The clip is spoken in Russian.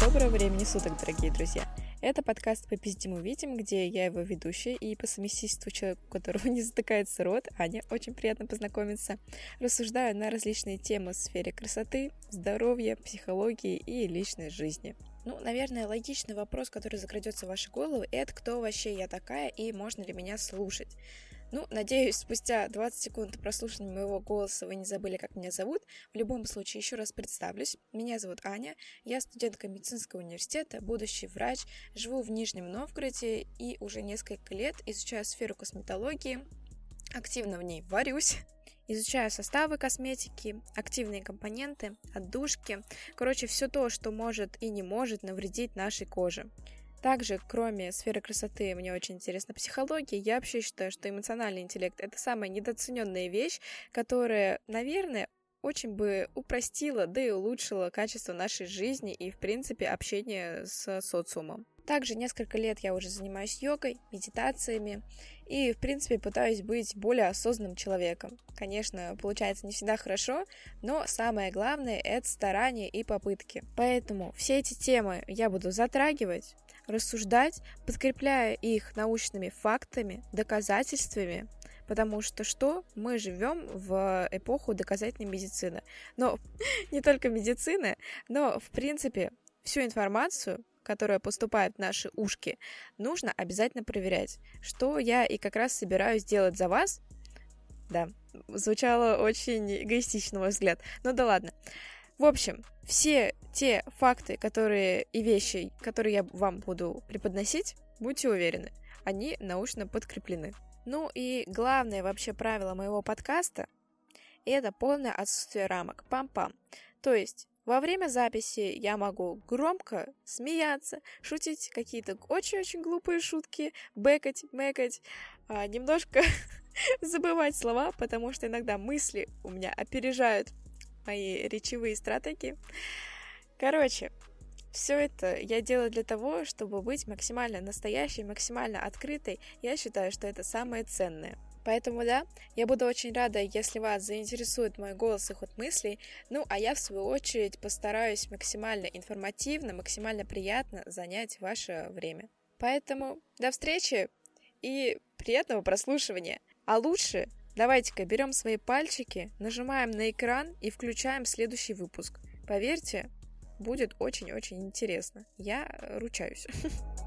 Доброго времени суток, дорогие друзья! Это подкаст «Попиздим увидим», где я его ведущая и по совместительству человек, у которого не затыкается рот, Аня, очень приятно познакомиться, рассуждаю на различные темы в сфере красоты, здоровья, психологии и личной жизни. Ну, наверное, логичный вопрос, который закрадется в ваши головы, это кто вообще я такая и можно ли меня слушать. Ну, надеюсь, спустя 20 секунд прослушивания моего голоса вы не забыли, как меня зовут. В любом случае, еще раз представлюсь. Меня зовут Аня, я студентка медицинского университета, будущий врач, живу в Нижнем Новгороде и уже несколько лет изучаю сферу косметологии, активно в ней варюсь, изучаю составы косметики, активные компоненты, отдушки, короче, все то, что может и не может навредить нашей коже. Также, кроме сферы красоты, мне очень интересна психология. Я вообще считаю, что эмоциональный интеллект — это самая недооцененная вещь, которая, наверное, очень бы упростила, да и улучшила качество нашей жизни и, в принципе, общения с социумом. Также несколько лет я уже занимаюсь йогой, медитациями и, в принципе, пытаюсь быть более осознанным человеком. Конечно, получается не всегда хорошо, но самое главное — это старания и попытки. Поэтому все эти темы я буду затрагивать, рассуждать, подкрепляя их научными фактами, доказательствами, потому что что? Мы живем в эпоху доказательной медицины. Но не только медицины, но, в принципе, всю информацию, которая поступает в наши ушки, нужно обязательно проверять, что я и как раз собираюсь делать за вас. Да, звучало очень эгоистично, мой взгляд. Ну да ладно. В общем, все те факты, которые и вещи, которые я вам буду преподносить, будьте уверены, они научно подкреплены. Ну и главное вообще правило моего подкаста – это полное отсутствие рамок. Пам-пам. То есть во время записи я могу громко смеяться, шутить какие-то очень-очень глупые шутки, бэкать, мэкать, а, немножко забывать слова, потому что иногда мысли у меня опережают мои речевые стратегии. Короче, все это я делаю для того, чтобы быть максимально настоящей, максимально открытой. Я считаю, что это самое ценное. Поэтому да, я буду очень рада, если вас заинтересует мой голос и ход мыслей. Ну, а я в свою очередь постараюсь максимально информативно, максимально приятно занять ваше время. Поэтому до встречи и приятного прослушивания. А лучше Давайте-ка берем свои пальчики, нажимаем на экран и включаем следующий выпуск. Поверьте, будет очень-очень интересно. Я ручаюсь.